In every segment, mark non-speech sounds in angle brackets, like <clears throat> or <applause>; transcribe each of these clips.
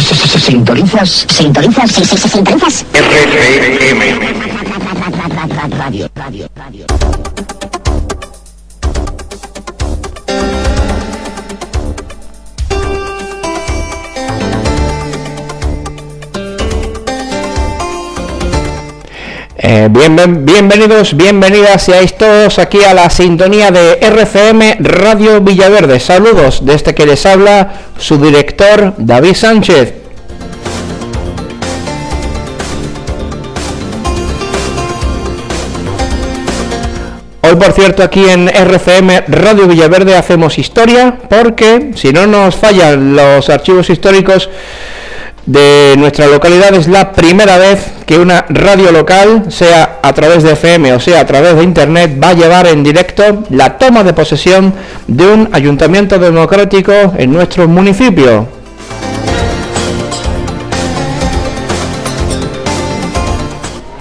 Sintonizas, sintonizas, sintonizas. RCM. Radio, radio, radio. Eh, bien- bienvenidos, bienvenidas seáis todos aquí a la sintonía de RCM Radio Villaverde. Saludos de este que les habla su director David Sánchez. Hoy, por cierto, aquí en RCM Radio Villaverde hacemos historia porque, si no nos fallan los archivos históricos de nuestra localidad, es la primera vez que una radio local, sea a través de FM o sea a través de Internet, va a llevar en directo la toma de posesión de un ayuntamiento democrático en nuestro municipio.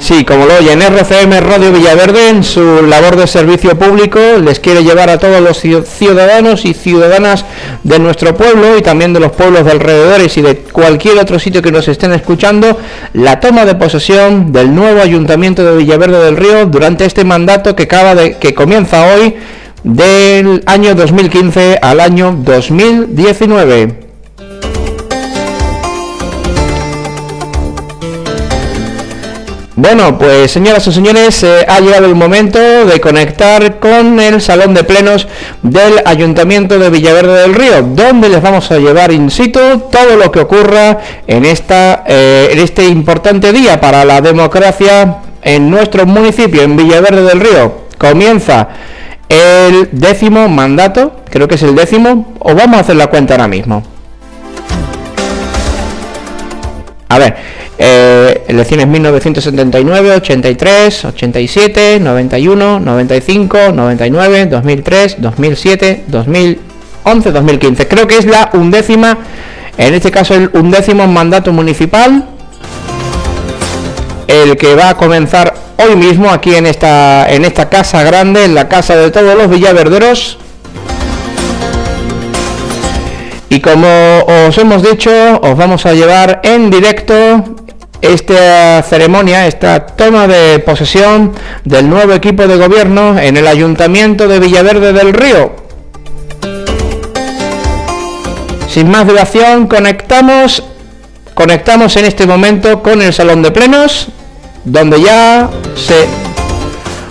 Sí, como lo oyen, RCM Radio Villaverde en su labor de servicio público les quiere llevar a todos los ci- ciudadanos y ciudadanas de nuestro pueblo y también de los pueblos de alrededores y de cualquier otro sitio que nos estén escuchando la toma de posesión del nuevo ayuntamiento de Villaverde del Río durante este mandato que acaba de que comienza hoy del año 2015 al año 2019. Bueno, pues señoras y señores, eh, ha llegado el momento de conectar con el salón de plenos del Ayuntamiento de Villaverde del Río, donde les vamos a llevar in situ todo lo que ocurra en, esta, eh, en este importante día para la democracia en nuestro municipio, en Villaverde del Río. Comienza el décimo mandato, creo que es el décimo, o vamos a hacer la cuenta ahora mismo. A ver, eh, elecciones 1979, 83, 87, 91, 95, 99, 2003, 2007, 2011, 2015. Creo que es la undécima, en este caso el undécimo mandato municipal, el que va a comenzar hoy mismo aquí en esta, en esta casa grande, en la casa de todos los villaverderos. Y como os hemos dicho, os vamos a llevar en directo esta ceremonia, esta toma de posesión del nuevo equipo de gobierno en el Ayuntamiento de Villaverde del Río. Sin más dilación, conectamos, conectamos en este momento con el Salón de Plenos, donde ya se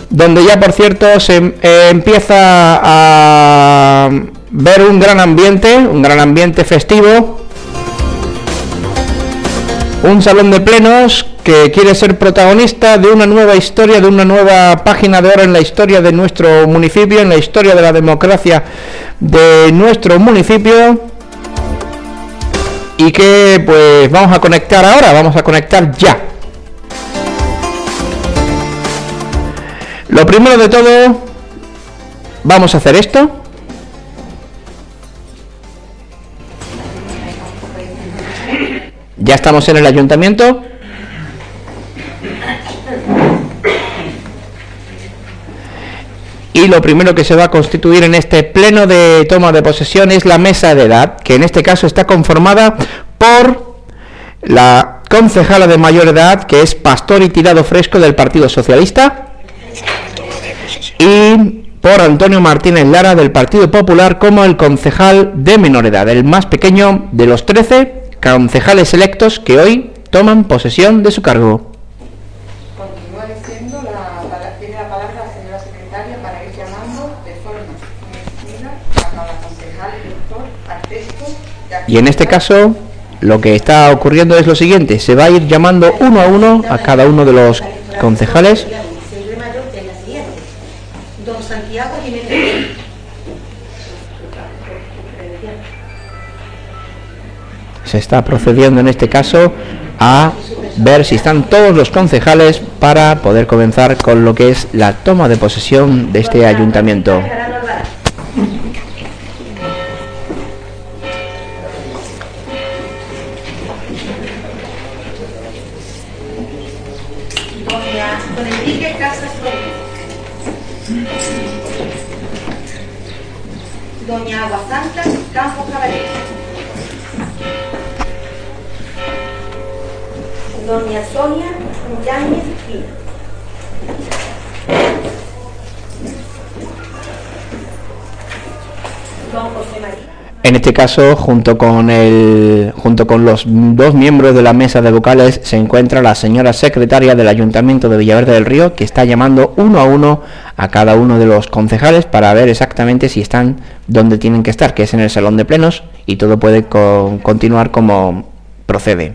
donde ya por cierto se empieza a ver un gran ambiente, un gran ambiente festivo, un salón de plenos que quiere ser protagonista de una nueva historia, de una nueva página de oro en la historia de nuestro municipio, en la historia de la democracia de nuestro municipio y que pues vamos a conectar ahora, vamos a conectar ya. Lo primero de todo, vamos a hacer esto. Ya estamos en el ayuntamiento. Y lo primero que se va a constituir en este pleno de toma de posesión es la mesa de edad, que en este caso está conformada por la concejala de mayor edad, que es Pastor y Tirado Fresco del Partido Socialista, y por Antonio Martínez Lara del Partido Popular como el concejal de menor edad, el más pequeño de los 13 concejales electos que hoy toman posesión de su cargo. Continúa diciendo la, pala- tiene la palabra la señora secretaria para ir llamando de forma extensiva a cada concejal elector al texto de Y en este caso lo que está ocurriendo es lo siguiente, se va a ir llamando uno a uno a cada uno de los concejales. Don Santiago Jiménez. Se está procediendo en este caso a ver si están todos los concejales para poder comenzar con lo que es la toma de posesión de este ayuntamiento. Caso, junto con, el, junto con los dos miembros de la mesa de vocales, se encuentra la señora secretaria del Ayuntamiento de Villaverde del Río, que está llamando uno a uno a cada uno de los concejales para ver exactamente si están donde tienen que estar, que es en el salón de plenos, y todo puede co- continuar como procede.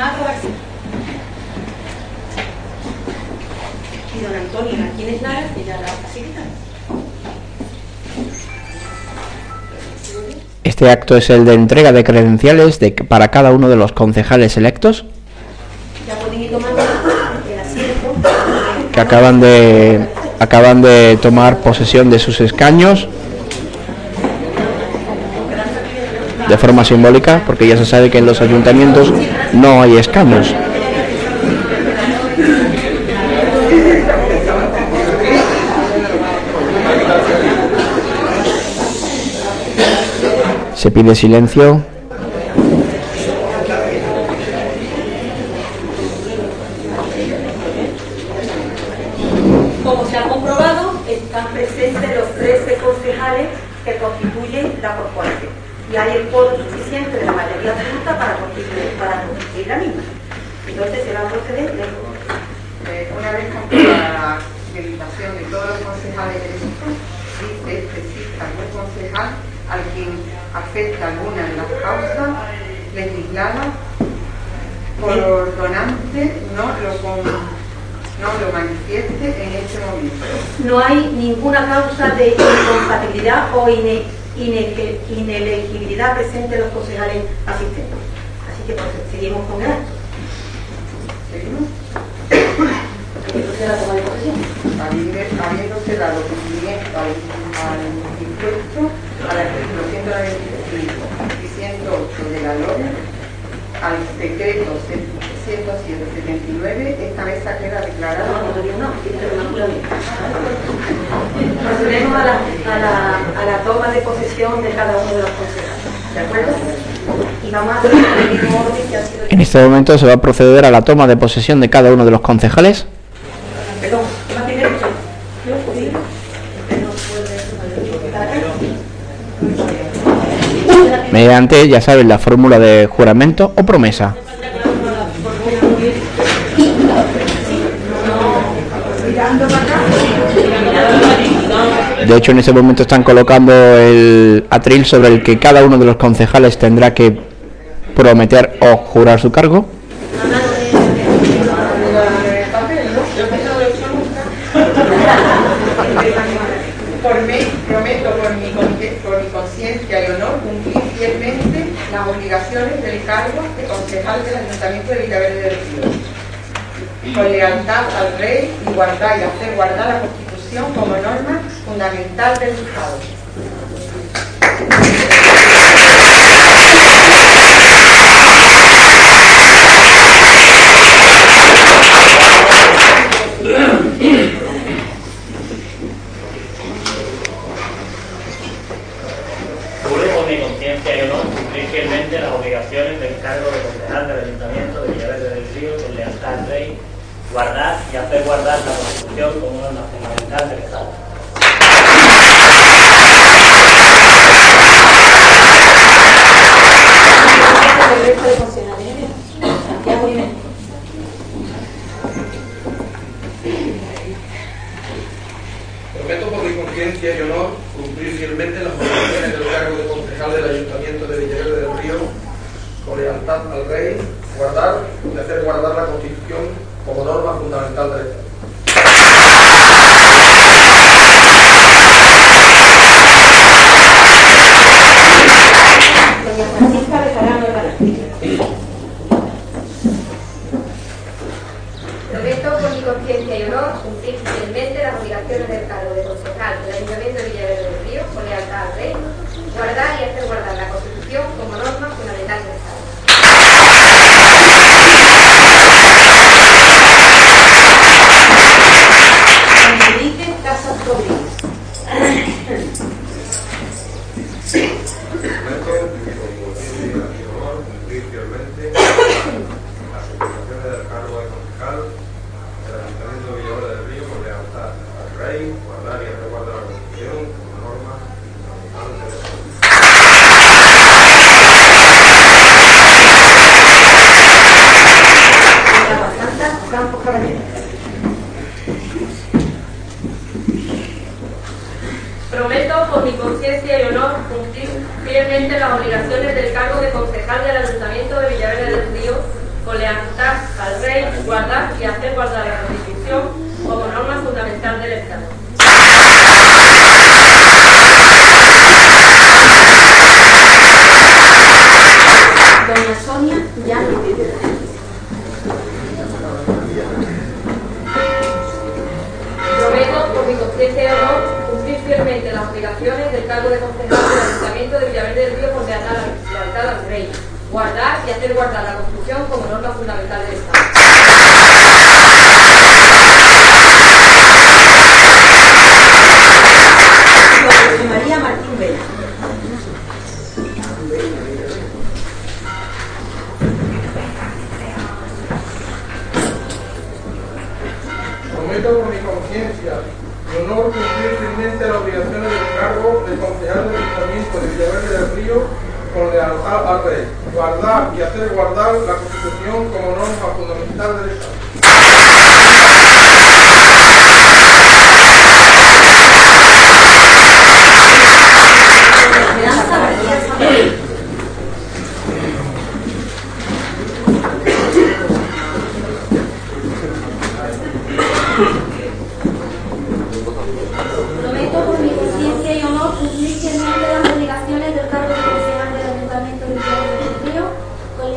Y don Antonio Martínez Lara, que ya la. Este acto es el de entrega de credenciales de, para cada uno de los concejales electos Ya pueden ir tomando el asiento. que acaban de, acaban de tomar posesión de sus escaños de forma simbólica, porque ya se sabe que en los ayuntamientos no hay escaños. Se pide silencio. Como se ha comprobado, están presentes los 13 concejales que constituyen la corporación. Y hay el foro suficiente de la mayoría absoluta para constituir, para constituir la misma. Entonces se va a proceder de Eh, una vez comprobada la habilitación de todos los concejales electos, dice especifica algún concejal al quien afecta alguna de las causas legisladas por donante no lo, con- no lo manifieste en este momento. No hay ninguna causa de incompatibilidad o ine- ine- inelegibilidad presente en los concejales asistentes. Así que pues, seguimos con el acto. ¿Seguimos? La toma de habiéndose dado cumplimiento al, al impuesto al artículo 195 y 108 de la LOE, al decreto 179, esta mesa queda declarada no, todavía no. Procedemos a la, a, la, a la toma de posesión de cada uno de los concejales. ¿De acuerdo? Y vamos a hacer el mismo orden que ha sido. En este momento se va a proceder a la toma de posesión de cada uno de los concejales. Perdón, ¿qué más sí. mediante, ya saben, la fórmula de juramento o promesa. De hecho, en ese momento están colocando el atril sobre el que cada uno de los concejales tendrá que prometer o jurar su cargo. Por mí, prometo por mi, conciencia y honor cumplir fielmente las obligaciones del cargo de concejal del Ayuntamiento de Villaverde del Río. Con lealtad al rey guardar y hacer guardar la Constitución como norma fundamental del Estado. Juro con mi conciencia y honor cumplir fielmente las obligaciones del cargo de concejal de Villaverde del Río con lealtad al rey, guardar y hacer guardar la Constitución como norma fundamental del Estado. Prometo por mi conciencia y honor cumplir fielmente las obligaciones del cargo de concejal del Ayuntamiento de Villaverde del Río con lealtad al Rey, guardar y hacer guardar la Constitución como norma fundamental del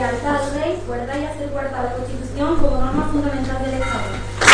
lealtad al rey, guardar y hacer guardar la Constitución como norma fundamental del Estado.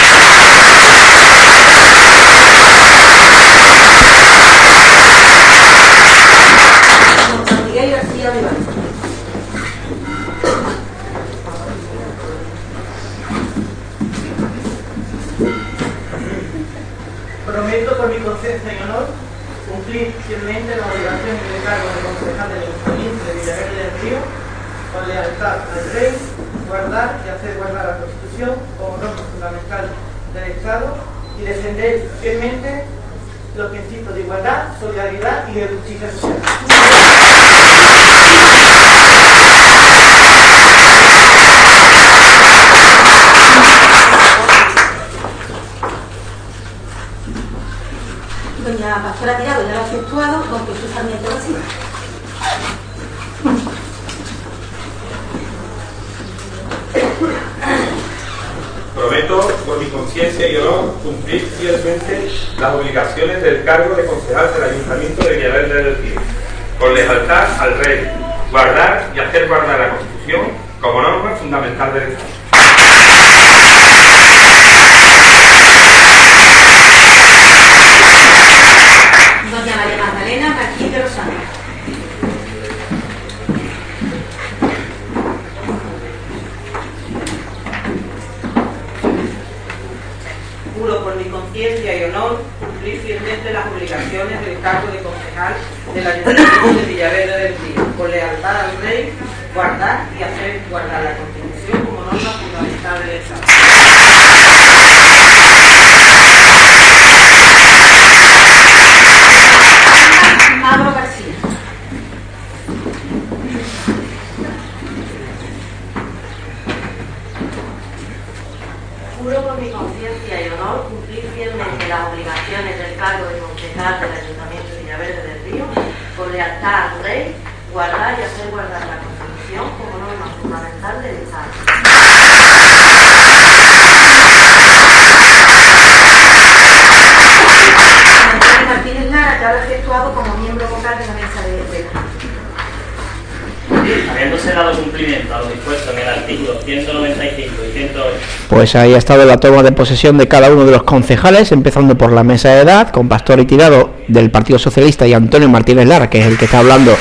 Pues ahí ha estado la toma de posesión de cada uno de los concejales, empezando por la mesa de edad, con Pastor y Tirado del Partido Socialista y Antonio Martínez Lara, que es el que está hablando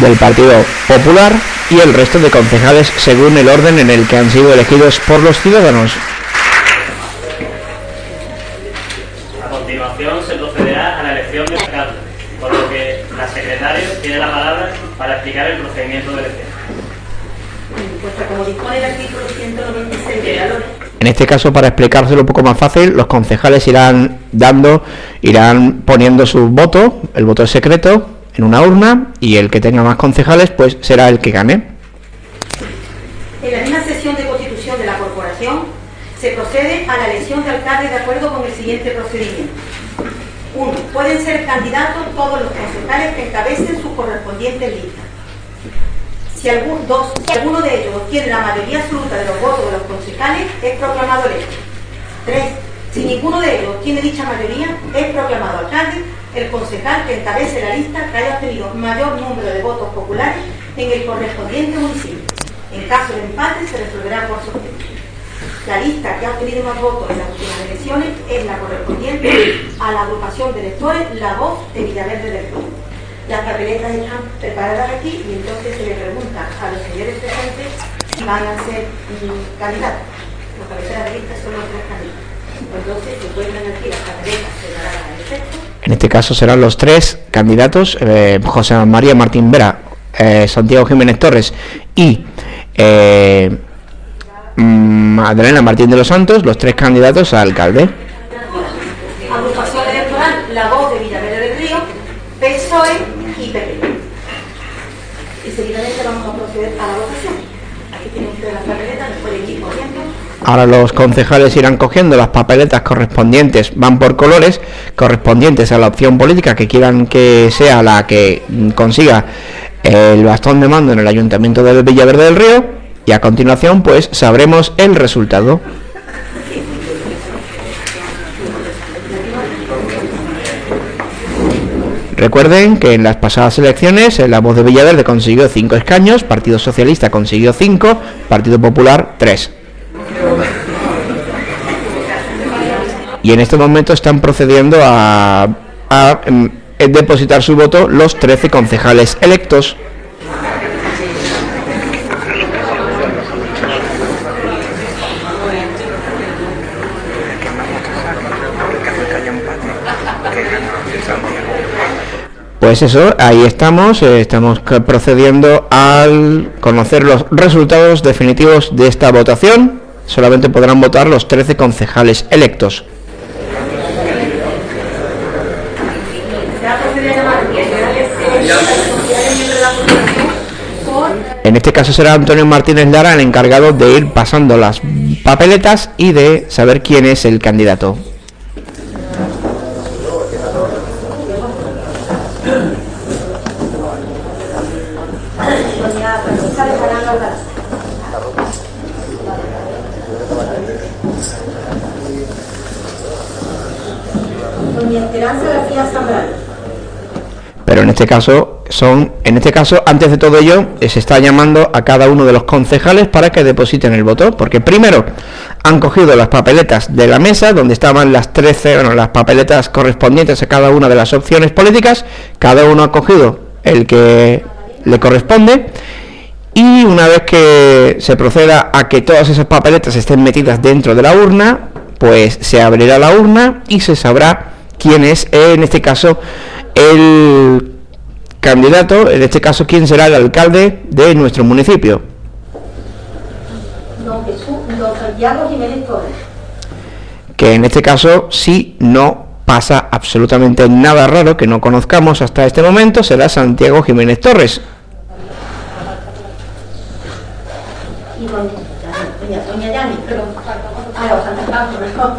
del Partido Popular, y el resto de concejales según el orden en el que han sido elegidos por los ciudadanos. A continuación se procederá a la elección alcalde, por lo que la secretaria tiene la palabra para explicar el procedimiento de elección. Como dispone el artículo 196 de la ley, En este caso, para explicárselo un poco más fácil, los concejales irán dando, irán poniendo su voto, el voto es secreto, en una urna, y el que tenga más concejales, pues será el que gane. En la misma sesión de constitución de la corporación se procede a la elección de alcalde de acuerdo con el siguiente procedimiento. 1. Pueden ser candidatos todos los concejales que encabecen sus correspondientes listas. Si, alguno de ellos obtiene la mayoría absoluta de los votos de los concejales, es proclamado electo. 3. Si ninguno de ellos obtiene dicha mayoría, es proclamado alcalde el concejal que encabece la lista que haya obtenido mayor número de votos populares en el correspondiente municipio. En caso de empate, se resolverá por sorteo. La lista que ha obtenido más votos en las últimas elecciones es la correspondiente a la agrupación de electores La Voz de Villaverde del Río. Las papeletas están preparadas aquí y entonces se le pregunta a los señores presentes si van a ser mm, candidatos. Los cabeceras de lista son los tres candidatos. Entonces se encuentran aquí las papeletas preparadas al efecto. En este caso serán los tres candidatos, eh, José María Martín Vera, eh, Santiago Jiménez Torres y eh, mm, Madalena Martín de los Santos, los tres candidatos a alcalde. Agrupación electoral La Voz de Villaverde del Río, PSOE y PP. Y seguidamente vamos a proceder a la votación. Aquí tienen ustedes las papeletas, les pueden ir corriendo. Ahora los concejales irán cogiendo las papeletas correspondientes, van por colores, correspondientes a la opción política que quieran que sea la que consiga el bastón de mando en el Ayuntamiento de Villaverde del Río y a continuación pues sabremos el resultado. Recuerden que en las pasadas elecciones eh, la voz de Villaverde consiguió 5 escaños, Partido Socialista consiguió 5, Partido Popular 3. Y en este momento están procediendo a, a, mm, depositar su voto los 13 concejales electos. Pues eso, ahí estamos, eh, estamos procediendo al conocer los resultados definitivos de esta votación. Solamente podrán votar los 13 concejales electos. En este caso será Antonio Martínez Lara el encargado de ir pasando las papeletas y de saber quién es el candidato. doña Francisca de Jarán Alvarado. Doña Esperanza García Zambrano. En este caso son, en este caso, antes de todo ello, eh, se está llamando a cada uno de los concejales para que depositen el voto, porque primero han cogido las papeletas de la mesa donde estaban las 13, bueno, las papeletas correspondientes a cada una de las opciones políticas, cada uno ha cogido el que le corresponde. Y una vez que se proceda a que todas esas papeletas estén metidas dentro de la urna, pues se abrirá la urna y se sabrá quién es, en este caso, el candidato, en este caso, quién será el alcalde de nuestro municipio. Don Jesús, don Santiago Jiménez Torres. Que en este caso, si no pasa absolutamente nada raro que no conozcamos hasta este momento, será Santiago Jiménez Torres. Y doña, doña. Ah.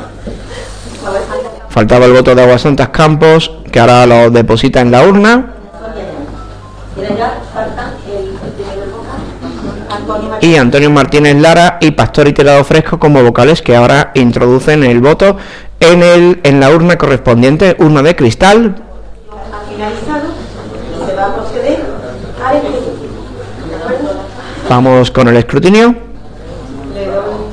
Faltaba el voto de Aguasantas Campos, que ahora lo deposita en la urna. Y Antonio Martínez Lara y Pastor y Tirado Fresco como vocales que ahora introducen el voto en, el, en la urna correspondiente, urna de cristal. Vamos con el escrutinio. Le doy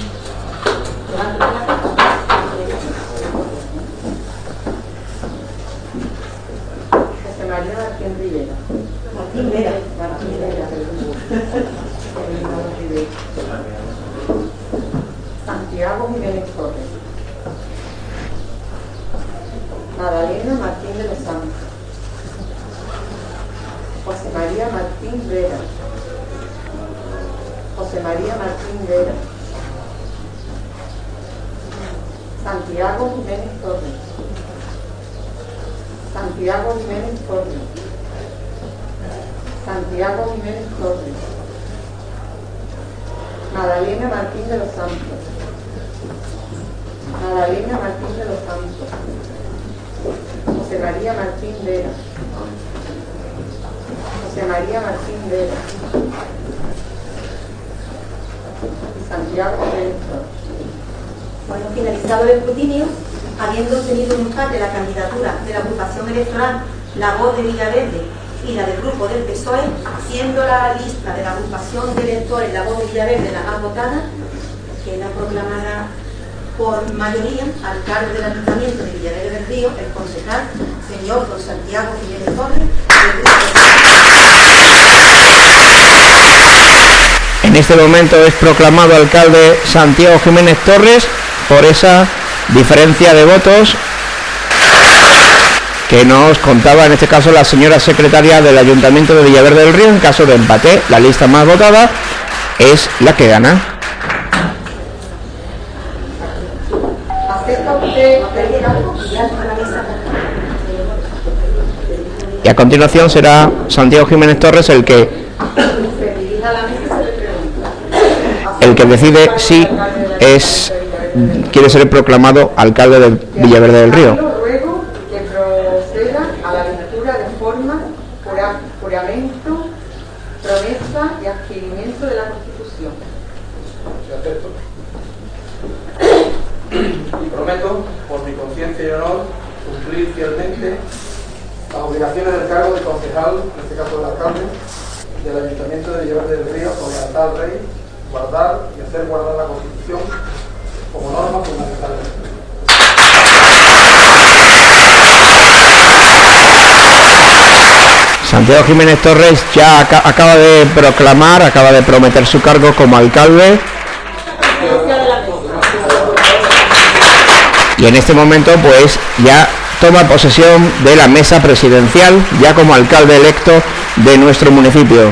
Magdalena Martín de los Santos. José María Martín Vera. José María Martín Vera. Santiago Jiménez Torres. Santiago Jiménez Torres. Santiago Jiménez Torres. Madalena Martín de los Santos. Madalena Martín de los Santos. José María Martín Vera. José María Martín Vera. Santiago Torres. Bueno, finalizado el escrutinio, habiendo tenido en empate la candidatura de la agrupación electoral La Voz de Villaverde y la del grupo del PSOE, siendo la lista de la agrupación de electores La Voz de Villaverde la más votada, queda proclamada por mayoría alcalde del Ayuntamiento de Villaverde del Río, el concejal señor don Santiago Jiménez Torres, En este momento es proclamado alcalde Santiago Jiménez Torres por esa diferencia de votos que nos contaba en este caso la señora secretaria del Ayuntamiento de Villaverde del Río. En caso de empate, la lista más votada es la que gana. ¿Acepta usted Y a continuación será Santiago Jiménez Torres el que se dirige a la mesa y se le pregunta? El que decide si es quiere ser proclamado alcalde de Villaverde del Río. Ruego que proceda a la lectura de forma, jura- juramento, promesa y adquirimiento de la Constitución. Acepto. Y prometo, por mi conciencia y honor, cumplir fielmente las obligaciones del cargo de concejal, en este caso del alcalde, del Ayuntamiento de Villaverde del Río, con lealtad al rey, guardar y hacer guardar la Constitución como norma fundamental. Santiago Jiménez Torres ya aca- acaba de proclamar, acaba de prometer su cargo como alcalde y en este momento pues ya toma posesión de la mesa presidencial ya como alcalde electo de nuestro municipio.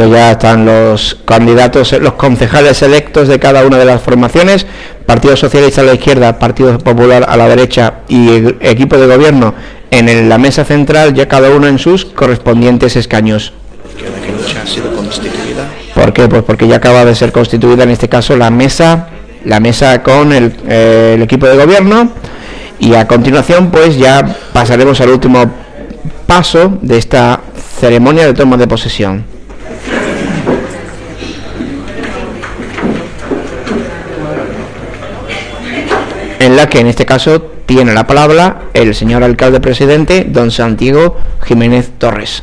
Momento ya están los candidatos, los concejales electos de cada una de las formaciones, Partido Socialista a la izquierda, Partido Popular a la derecha y equipo de gobierno en la mesa central, ya cada uno en sus correspondientes escaños. ¿Por qué? Pues porque ya acaba de ser constituida en este caso la mesa, la mesa con el, eh, el equipo de gobierno y a continuación pues ya pasaremos al último paso de esta ceremonia de toma de posesión. En la que en este caso tiene la palabra el señor alcalde presidente, don Santiago Jiménez Torres.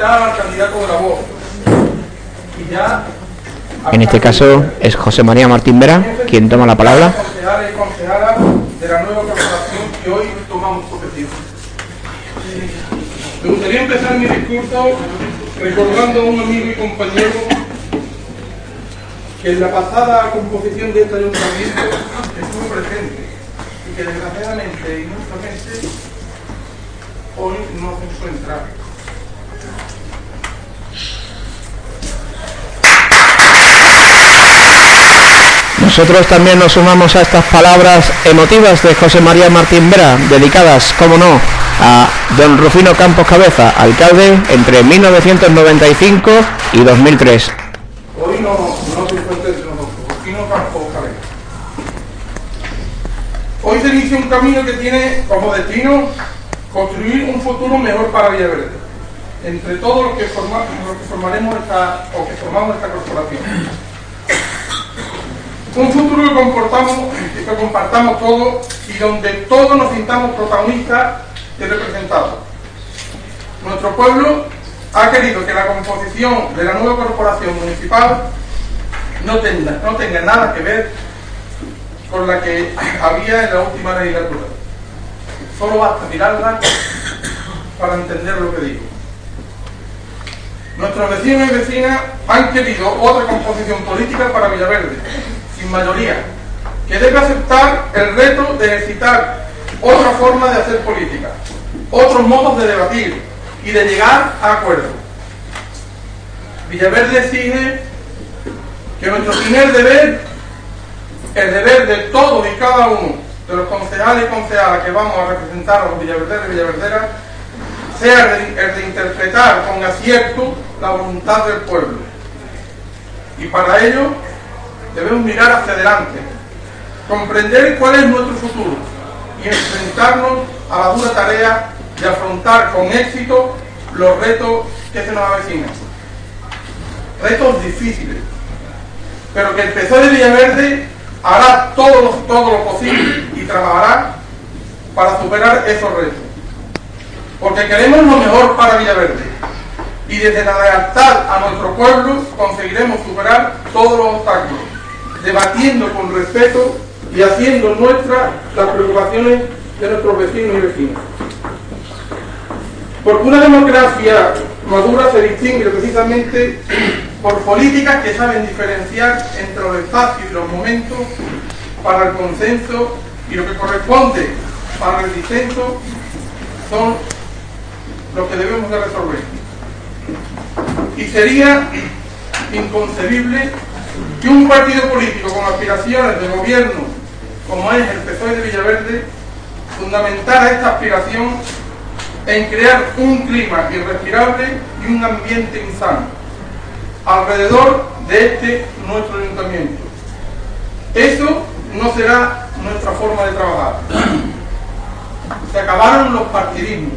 al candidato de la voz. Y ya En este caso es José María Martín Vera quien toma la palabra. concejales y concejalas de la nueva corporación que hoy tomamos posesión. Me gustaría empezar mi discurso recordando a un amigo y compañero que en la pasada composición de este ayuntamiento estuvo presente y que desgraciadamente y injustamente hoy no se encuentra. Nosotros también nos sumamos a estas palabras emotivas de José María Martín Vera, dedicadas, como no, a don Rufino Campos Cabeza, alcalde entre 1995 y 2003. Hoy no, se encuentra entre nosotros, Rufino Campos Cabeza. Hoy se inicia un camino que tiene como destino construir un futuro mejor para Villaverde, entre todos los los que formaremos esta, o que formamos esta corporación. Un futuro que, comportamos, que compartamos todos y donde todos nos sintamos protagonistas y representados. Nuestro pueblo ha querido que la composición de la nueva corporación municipal no tenga, no tenga nada que ver con la que había en la última legislatura. Solo basta mirarla para entender lo que digo. Nuestros vecinos y vecinas han querido otra composición política para Villaverde, sin mayoría, que debe aceptar el reto de necesitar otra forma de hacer política, otros modos de debatir y de llegar a acuerdos. Villaverde exige que nuestro primer deber, el deber de todos y cada uno de los concejales y concejalas que vamos a representar a los villaverderos y villaverderas, sea el de interpretar con acierto la voluntad del pueblo. Y para ello debemos mirar hacia adelante, comprender cuál es nuestro futuro y enfrentarnos a la dura tarea de afrontar con éxito los retos que se nos avecinan. Retos difíciles, pero que el PSOE de Villaverde hará todo todo lo posible y trabajará para superar esos retos. Porque queremos lo mejor para Villaverde y desde la lealtad a nuestro pueblo conseguiremos superar todos los obstáculos, debatiendo con respeto y haciendo nuestras las preocupaciones de nuestros vecinos y vecinas. Porque una democracia madura se distingue precisamente por políticas que saben diferenciar entre los espacios y los momentos para el consenso y lo que corresponde para el disenso son lo que debemos de resolver. Y sería inconcebible que un partido político con aspiraciones de gobierno como es el PSOE de Villaverde fundamentara esta aspiración en crear un clima irrespirable y un ambiente insano alrededor de este nuestro ayuntamiento. Eso no será nuestra forma de trabajar. Se acabaron los partidismos.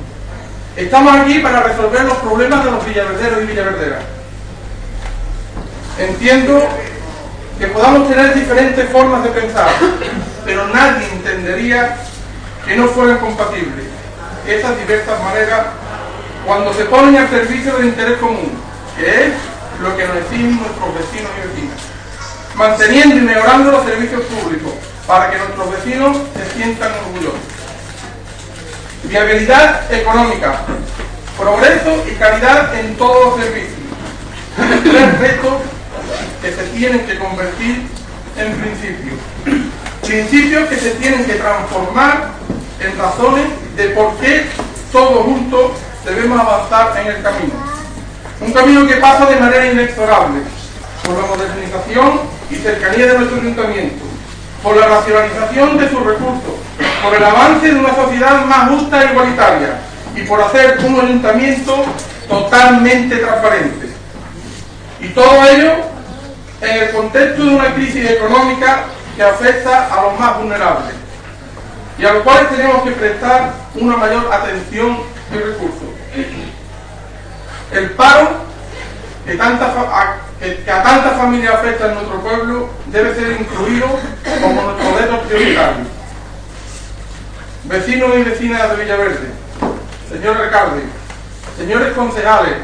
Estamos aquí para resolver los problemas de los villaverderos y villaverderas. Entiendo que podamos tener diferentes formas de pensar, pero nadie entendería que no fueran compatibles esas diversas maneras cuando se ponen al servicio del interés común, que es lo que nos exigen nuestros vecinos y vecinas, manteniendo y mejorando los servicios públicos para que nuestros vecinos se sientan orgullosos. Viabilidad económica, progreso y calidad en todos los servicios. Tres que se tienen que convertir en principios. Principios que se tienen que transformar en razones de por qué todos juntos debemos avanzar en el camino. Un camino que pasa de manera inexorable por la modernización y cercanía de nuestro ayuntamiento, por la racionalización de sus recursos, por el avance de una sociedad más justa e igualitaria y por hacer un ayuntamiento totalmente transparente. Y todo ello en el contexto de una crisis económica que afecta a los más vulnerables y a los cuales tenemos que prestar una mayor atención y recursos. El paro que, a, tantas familias afecta en nuestro pueblo debe ser incluido como nuestro reto prioritario. Vecinos y vecinas de Villaverde, señor Recalde, señores concejales,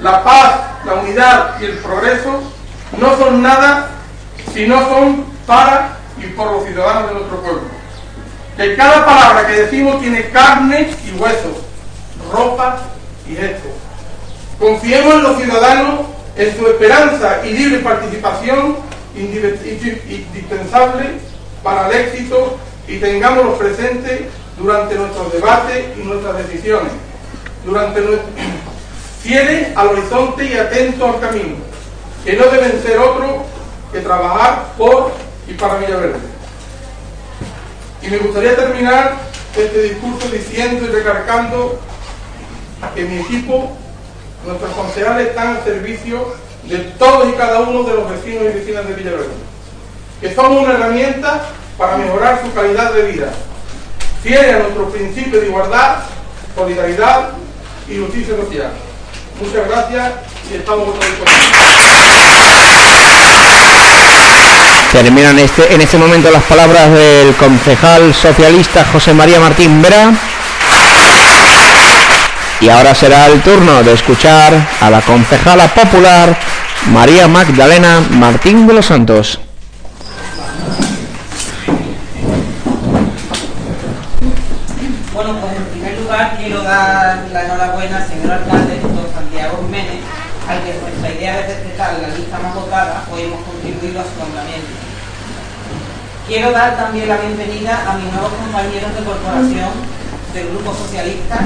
la paz, la unidad y el progreso no son nada si no son para y por los ciudadanos de nuestro pueblo. Que cada palabra que decimos tiene carne y hueso, ropa y gesto. Confiemos en los ciudadanos, en su esperanza y libre participación indispensable para el éxito y tengámoslos presentes durante nuestros debates y nuestras decisiones, durante nuestro... <clears throat> fieles al horizonte y atentos al camino, que no deben ser otro que trabajar por y para Villaverde. Y me gustaría terminar este discurso diciendo y recargando que mi equipo, nuestros concejales están al servicio de todos y cada uno de los vecinos y vecinas de Villaverde, que somos una herramienta para mejorar su calidad de vida, fiel a nuestro principio de igualdad, solidaridad y justicia social. Muchas gracias Terminan este, en este momento las palabras del concejal socialista José María Martín Vera. Y ahora será el turno de escuchar a la concejala popular María Magdalena Martín de los Santos. Bueno, pues en primer lugar quiero dar la enhorabuena al señor alcalde, don Santiago Jiménez, al que nuestra idea de respetar la lista más votada, hoy hemos contribuido a su nombramiento. Quiero dar también la bienvenida a mis nuevos compañeros de corporación del Grupo Socialista,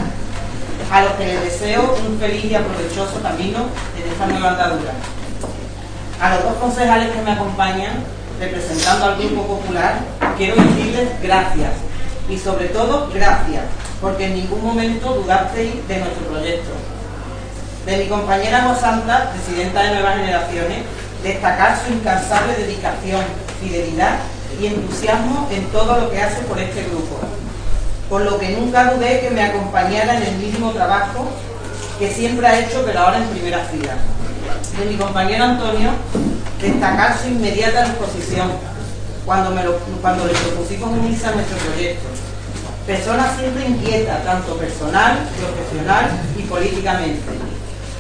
a los que les deseo un feliz y aprovechoso camino en esta nueva andadura. A los dos concejales que me acompañan, representando al Grupo Popular, quiero decirles gracias y sobre todo gracias, porque en ningún momento dudasteis de nuestro proyecto. De mi compañera Mosanta, presidenta de Nuevas Generaciones, destacar su incansable dedicación, fidelidad y entusiasmo en todo lo que hace por este grupo, por lo que nunca dudé que me acompañara en el mismo trabajo que siempre ha hecho, pero ahora en primera fila. De mi compañero Antonio, destacar su inmediata disposición cuando, me lo, cuando le propusimos unirse a nuestro proyecto. Persona siempre inquieta, tanto personal, profesional y políticamente,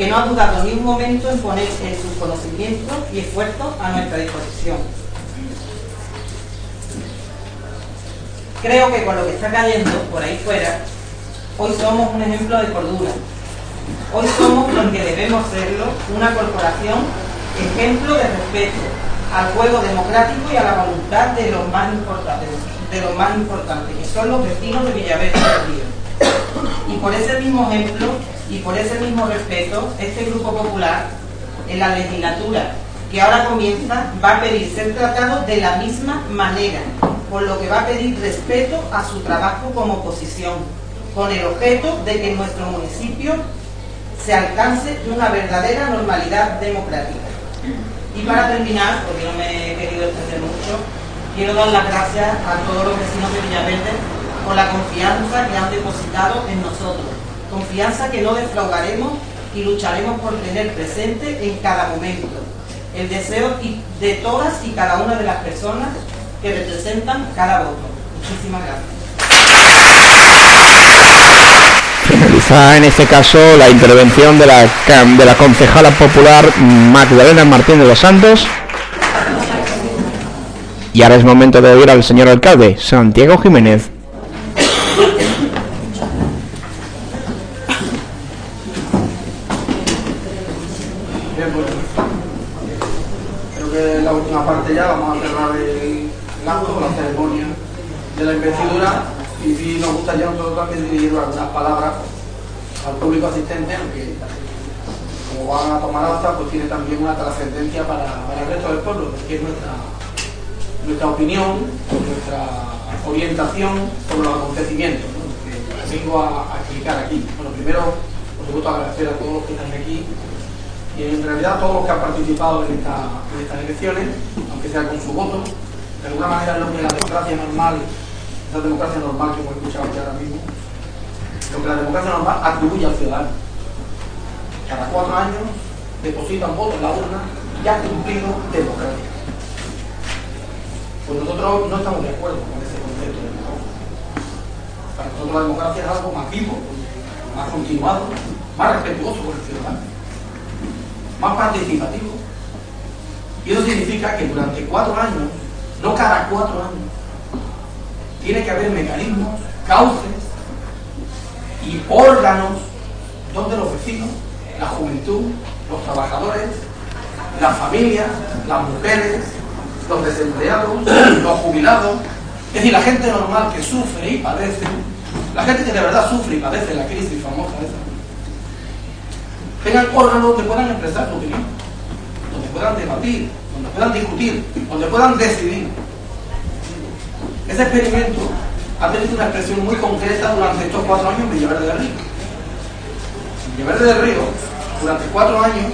que no ha dudado ni un momento en poner en sus conocimientos y esfuerzos a nuestra disposición. Creo que con lo que está cayendo por ahí fuera, hoy somos un ejemplo de cordura. Hoy somos lo que debemos serlo, una corporación ejemplo de respeto al juego democrático y a la voluntad de los más importantes, de los más importantes, que son los vecinos de Villaverde del Río. Y por ese mismo ejemplo y por ese mismo respeto, este Grupo Popular, en la legislatura que ahora comienza, va a pedir ser tratado de la misma manera, por lo que va a pedir respeto a su trabajo como oposición, con el objeto de que en nuestro municipio se alcance una verdadera normalidad democrática. Y para terminar, porque no me he querido extender mucho, quiero dar las gracias a todos los vecinos de Villaverde por la confianza que han depositado en nosotros. Confianza que no defraudaremos y lucharemos por tener presente en cada momento. El deseo de todas y cada una de las personas que representan cada voto. Muchísimas gracias. Finaliza en este caso la intervención de la, de la concejala popular Magdalena Martín de los Santos. Y ahora es momento de oír al señor alcalde, Santiago Jiménez. Bien, pues, creo que en la última parte ya vamos a cerrar el, el acto, la ceremonia de la investidura y sí nos gustaría nosotros también dirigir algunas palabras al aunque como van a tomar acta, pues tiene también una trascendencia para, para el resto del pueblo, que es nuestra, nuestra opinión, nuestra orientación sobre los acontecimientos ¿no? que vengo a, a explicar aquí. Bueno, primero, por supuesto, agradecer a todos los que están aquí y en realidad todos los que han participado en, esta- en estas elecciones, aunque sea con su voto, de alguna manera es lo que la democracia normal, esa democracia normal que hemos escuchado aquí ahora mismo, lo que la democracia normal atribuye al ciudadano. Cada cuatro años depositan voto en la urna y ha cumplido democrática. Pues nosotros no estamos de acuerdo con ese concepto de democracia. Para nosotros la democracia es algo más vivo, más continuado, más respetuoso con el ciudadano, más participativo. Y eso significa que durante cuatro años, no cada cuatro años, tiene que haber mecanismos, cauces y órganos donde los vecinos, la juventud, los trabajadores, las familias, las mujeres, los desempleados, <clears throat> los jubilados, es decir, la gente normal que sufre y padece, la gente que de verdad sufre y padece la crisis famosa esa, tengan órganos donde puedan expresar su opinión, donde puedan debatir, donde puedan discutir, donde puedan decidir. Ese experimento ha tenido una expresión muy concreta durante estos cuatro años en Villaverde del Río. En Villaverde del Río, durante cuatro años,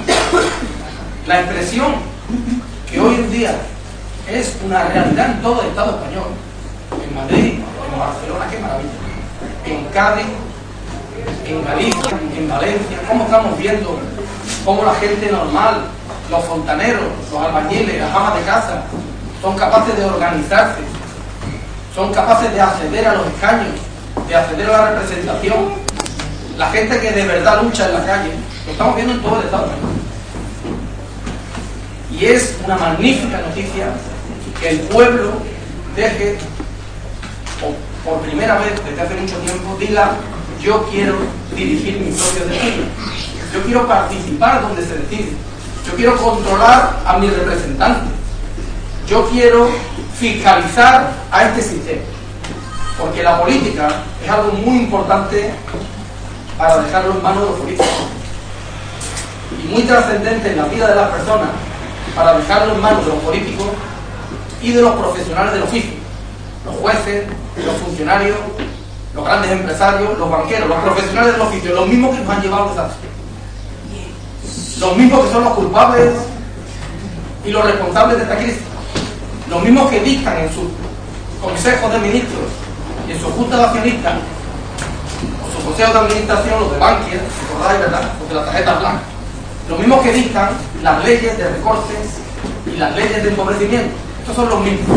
la expresión que hoy en día es una realidad en todo el Estado español, en Madrid, en Barcelona, qué maravilla, en Cádiz, en Galicia, en Valencia, cómo estamos viendo cómo la gente normal, los fontaneros, los albañiles, las amas de casa, son capaces de organizarse, son capaces de acceder a los escaños, de acceder a la representación. La gente que de verdad lucha en la calle, lo estamos viendo en todo el Estado. Y es una magnífica noticia que el pueblo deje, o por primera vez desde hace mucho tiempo, diga, yo quiero dirigir mi propio destino. Yo quiero participar donde se decide. Yo quiero controlar a mis representantes. Yo quiero fiscalizar a este sistema. Porque la política es algo muy importante para dejarlo en manos de los políticos. Y muy trascendente en la vida de las personas para dejarlo en manos de los políticos y de los profesionales del oficio. Los jueces, los funcionarios, los grandes empresarios, los banqueros, los profesionales del oficio, los mismos que nos han llevado al desastre. Los mismos que son los culpables y los responsables de esta crisis. Los mismos que dictan en sus consejos de ministros y en sus juntas accionistas, o sus consejos de administración, los de Bankia, recordáis, ¿verdad? Los de la tarjeta blanca. Los mismos que dictan las leyes de recortes y las leyes de empobrecimiento. Estos son los mismos.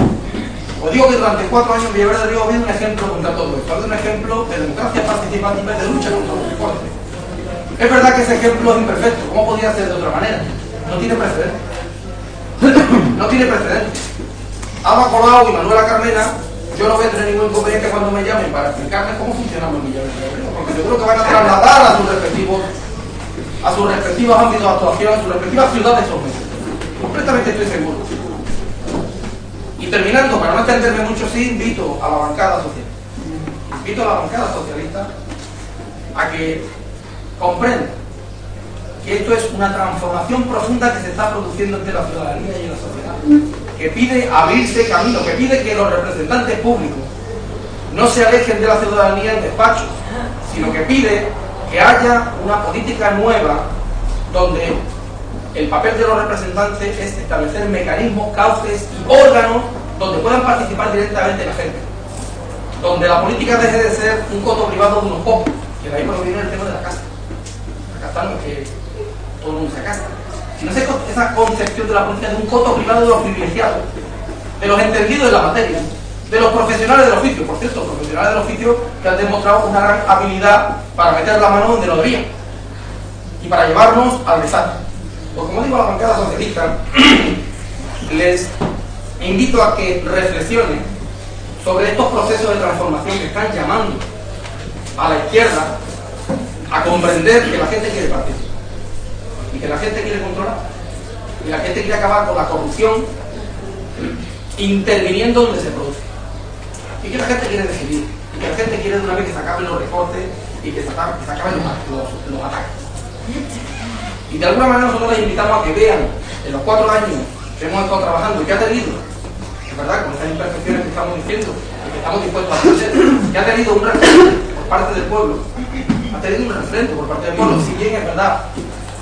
Os digo que durante cuatro años Villaverde del Río habido un ejemplo contra todo esto, ha un ejemplo de democracia participativa y de lucha contra los recortes. Es verdad que ese ejemplo es imperfecto, ¿cómo podría ser de otra manera? No tiene precedentes. no tiene precedentes. Ama Colau y Manuela Carmena, yo no voy a tener ningún inconveniente cuando me llamen para explicarles cómo funcionamos en Villaverde del Río, porque seguro que van a trasladar a sus respectivos a sus respectivos ámbitos de actuación, a sus respectivas ciudades o meses. Completamente estoy seguro. Y terminando, para no extenderme mucho, sí invito a la bancada socialista. Invito a la bancada socialista a que comprenda que esto es una transformación profunda que se está produciendo entre la ciudadanía y la sociedad, que pide abrirse camino, que pide que los representantes públicos no se alejen de la ciudadanía en despachos, sino que pide que haya una política nueva donde el papel de los representantes es establecer mecanismos, cauces y órganos donde puedan participar directamente la gente. Donde la política deje de ser un coto privado de unos pocos, que de ahí proviene el tema de la casa. La casa no es que todo el mundo se casa. Sino esa concepción de la política de un coto privado de los privilegiados, de los entendidos de la materia, de los profesionales del oficio, por cierto, profesionales del oficio que han demostrado una gran habilidad para meter la mano donde no debían y para llevarnos al desastre. Pues como digo a la bancada socialista, <clears throat> les invito a que reflexionen sobre estos procesos de transformación que están llamando a la izquierda a comprender que la gente quiere participar y que la gente quiere controlar y la gente quiere acabar con la corrupción interviniendo donde se produce y que la gente quiere decidir y que la gente quiere de una vez que se acaben los recortes y que se acaben, los, ataques. Y de alguna manera nosotros les invitamos a que vean en los cuatro años que hemos estado trabajando y que ha tenido, es verdad, con estas imperfecciones que estamos diciendo y que estamos dispuestos a hacer, que ha tenido un referente por parte del pueblo, ha tenido un referente por parte del pueblo, si bien es verdad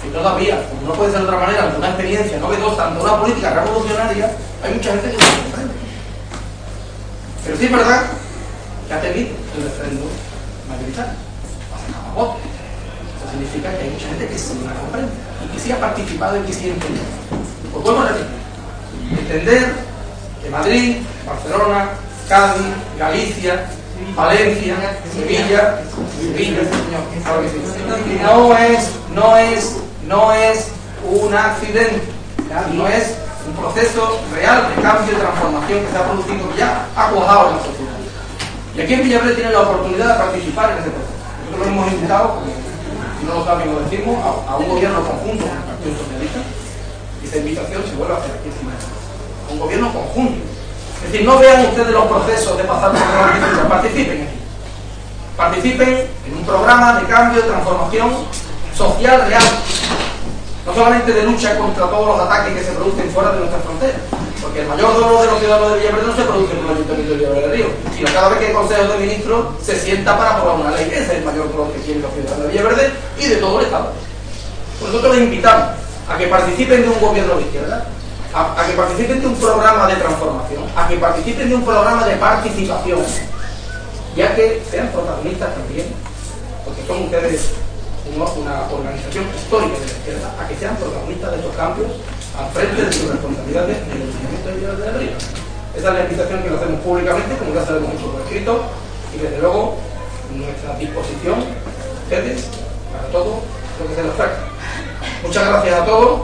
que todavía, como no puede ser de otra manera, ante una experiencia novedosa, ante una política revolucionaria, hay mucha gente que no. Pero sí es verdad que ha tenido el referéndum mayoritario, sacado votos. Eso significa que hay mucha gente que sí la comprende y que sí ha participado y que sí entiende. Pues vuelvo a repetir, entender que Madrid, Barcelona, Cádiz, Galicia, Valencia, Sevilla, Sevilla, no es, no es, no es un accidente, no es un proceso real de cambio y transformación que se ha producido ya ha cuajado en la sociedad. Y aquí en Villaverde tiene la oportunidad de participar en ese proceso. Nosotros lo hemos invitado, si no lo saben lo decimos, a, un gobierno conjunto con el Partido Socialista. Y esa invitación se vuelve a hacer aquí encima. Un gobierno conjunto. Es decir, no vean ustedes los procesos de pasar por la participación, participen aquí. Participen en un programa de cambio, de transformación social real. No solamente de lucha contra todos los ataques que se producen fuera de nuestras fronteras, porque el mayor dolor de los ciudadanos de Villaverde no se produce en el Ayuntamiento de Villaverde Río, sino cada vez que el Consejo de Ministros se sienta para aprobar una ley. Ese es el mayor dolor que tienen los ciudadanos de Villaverde y de todo el Estado. Nosotros les invitamos a que participen de un gobierno de izquierda, a, a, que participen de un programa de transformación, a que participen de un programa de participación, ya que sean protagonistas también, porque son ustedes una, organización histórica de la izquierda, a que sean protagonistas de estos cambios al frente de sus responsabilidades en el Ayuntamiento de del Río. Esa es la invitación que lo hacemos públicamente, como ya hemos hecho por escrito, y desde luego nuestra disposición, ustedes, para todo lo que se les ofrezca. Muchas gracias a todos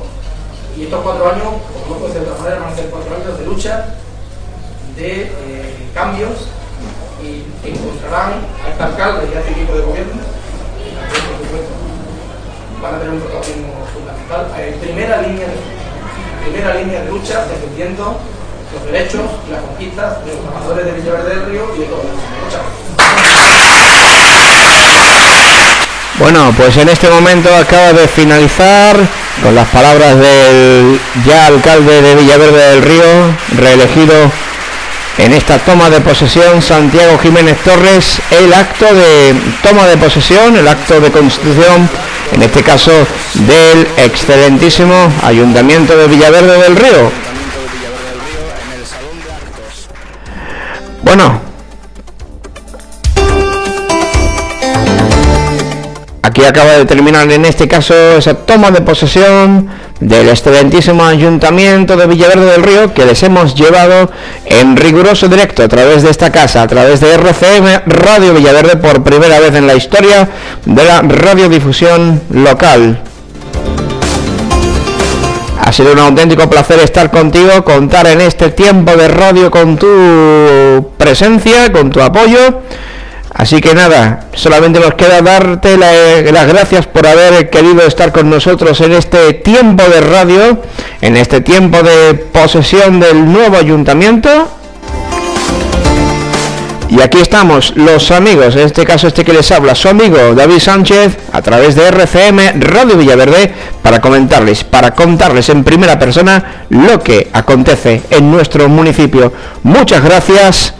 y estos cuatro años, como no puede de otra manera, van a ser cuatro años de lucha, de eh, cambios y encontrarán a este alcalde y a este equipo de gobierno, van a tener un protagonismo fundamental en primera línea de, primera línea de lucha defendiendo los derechos y las conquistas de los trabajadores de Villaverde del Río y de todo el mundo. Muchas gracias. Bueno, pues en este momento acaba de finalizar con las palabras del ya alcalde de Villaverde del Río, reelegido en esta toma de posesión, Santiago Jiménez Torres, el acto de toma de posesión, el acto de constitución, en este caso del excelentísimo Ayuntamiento de Villaverde del Río. Bueno, Acaba de terminar en este caso esa toma de posesión del excelentísimo Ayuntamiento de Villaverde del Río que les hemos llevado en riguroso directo a través de esta casa, a través de RCM Radio Villaverde por primera vez en la historia de la radiodifusión local. Ha sido un auténtico placer estar contigo, contar en este tiempo de radio con tu presencia, con tu apoyo. Así que nada, solamente nos queda darte la, las gracias por haber querido estar con nosotros en este tiempo de radio, en este tiempo de posesión del nuevo ayuntamiento. Y aquí estamos, los amigos, en este caso este que les habla, su amigo David Sánchez, a través de RCM Radio Villaverde, para comentarles, para contarles en primera persona lo que acontece en nuestro municipio. Muchas gracias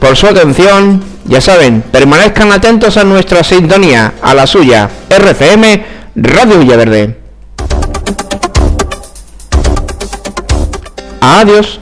por su atención. Ya saben, permanezcan atentos a nuestra sintonía, a la suya, RCM Radio Villaverde. Adiós.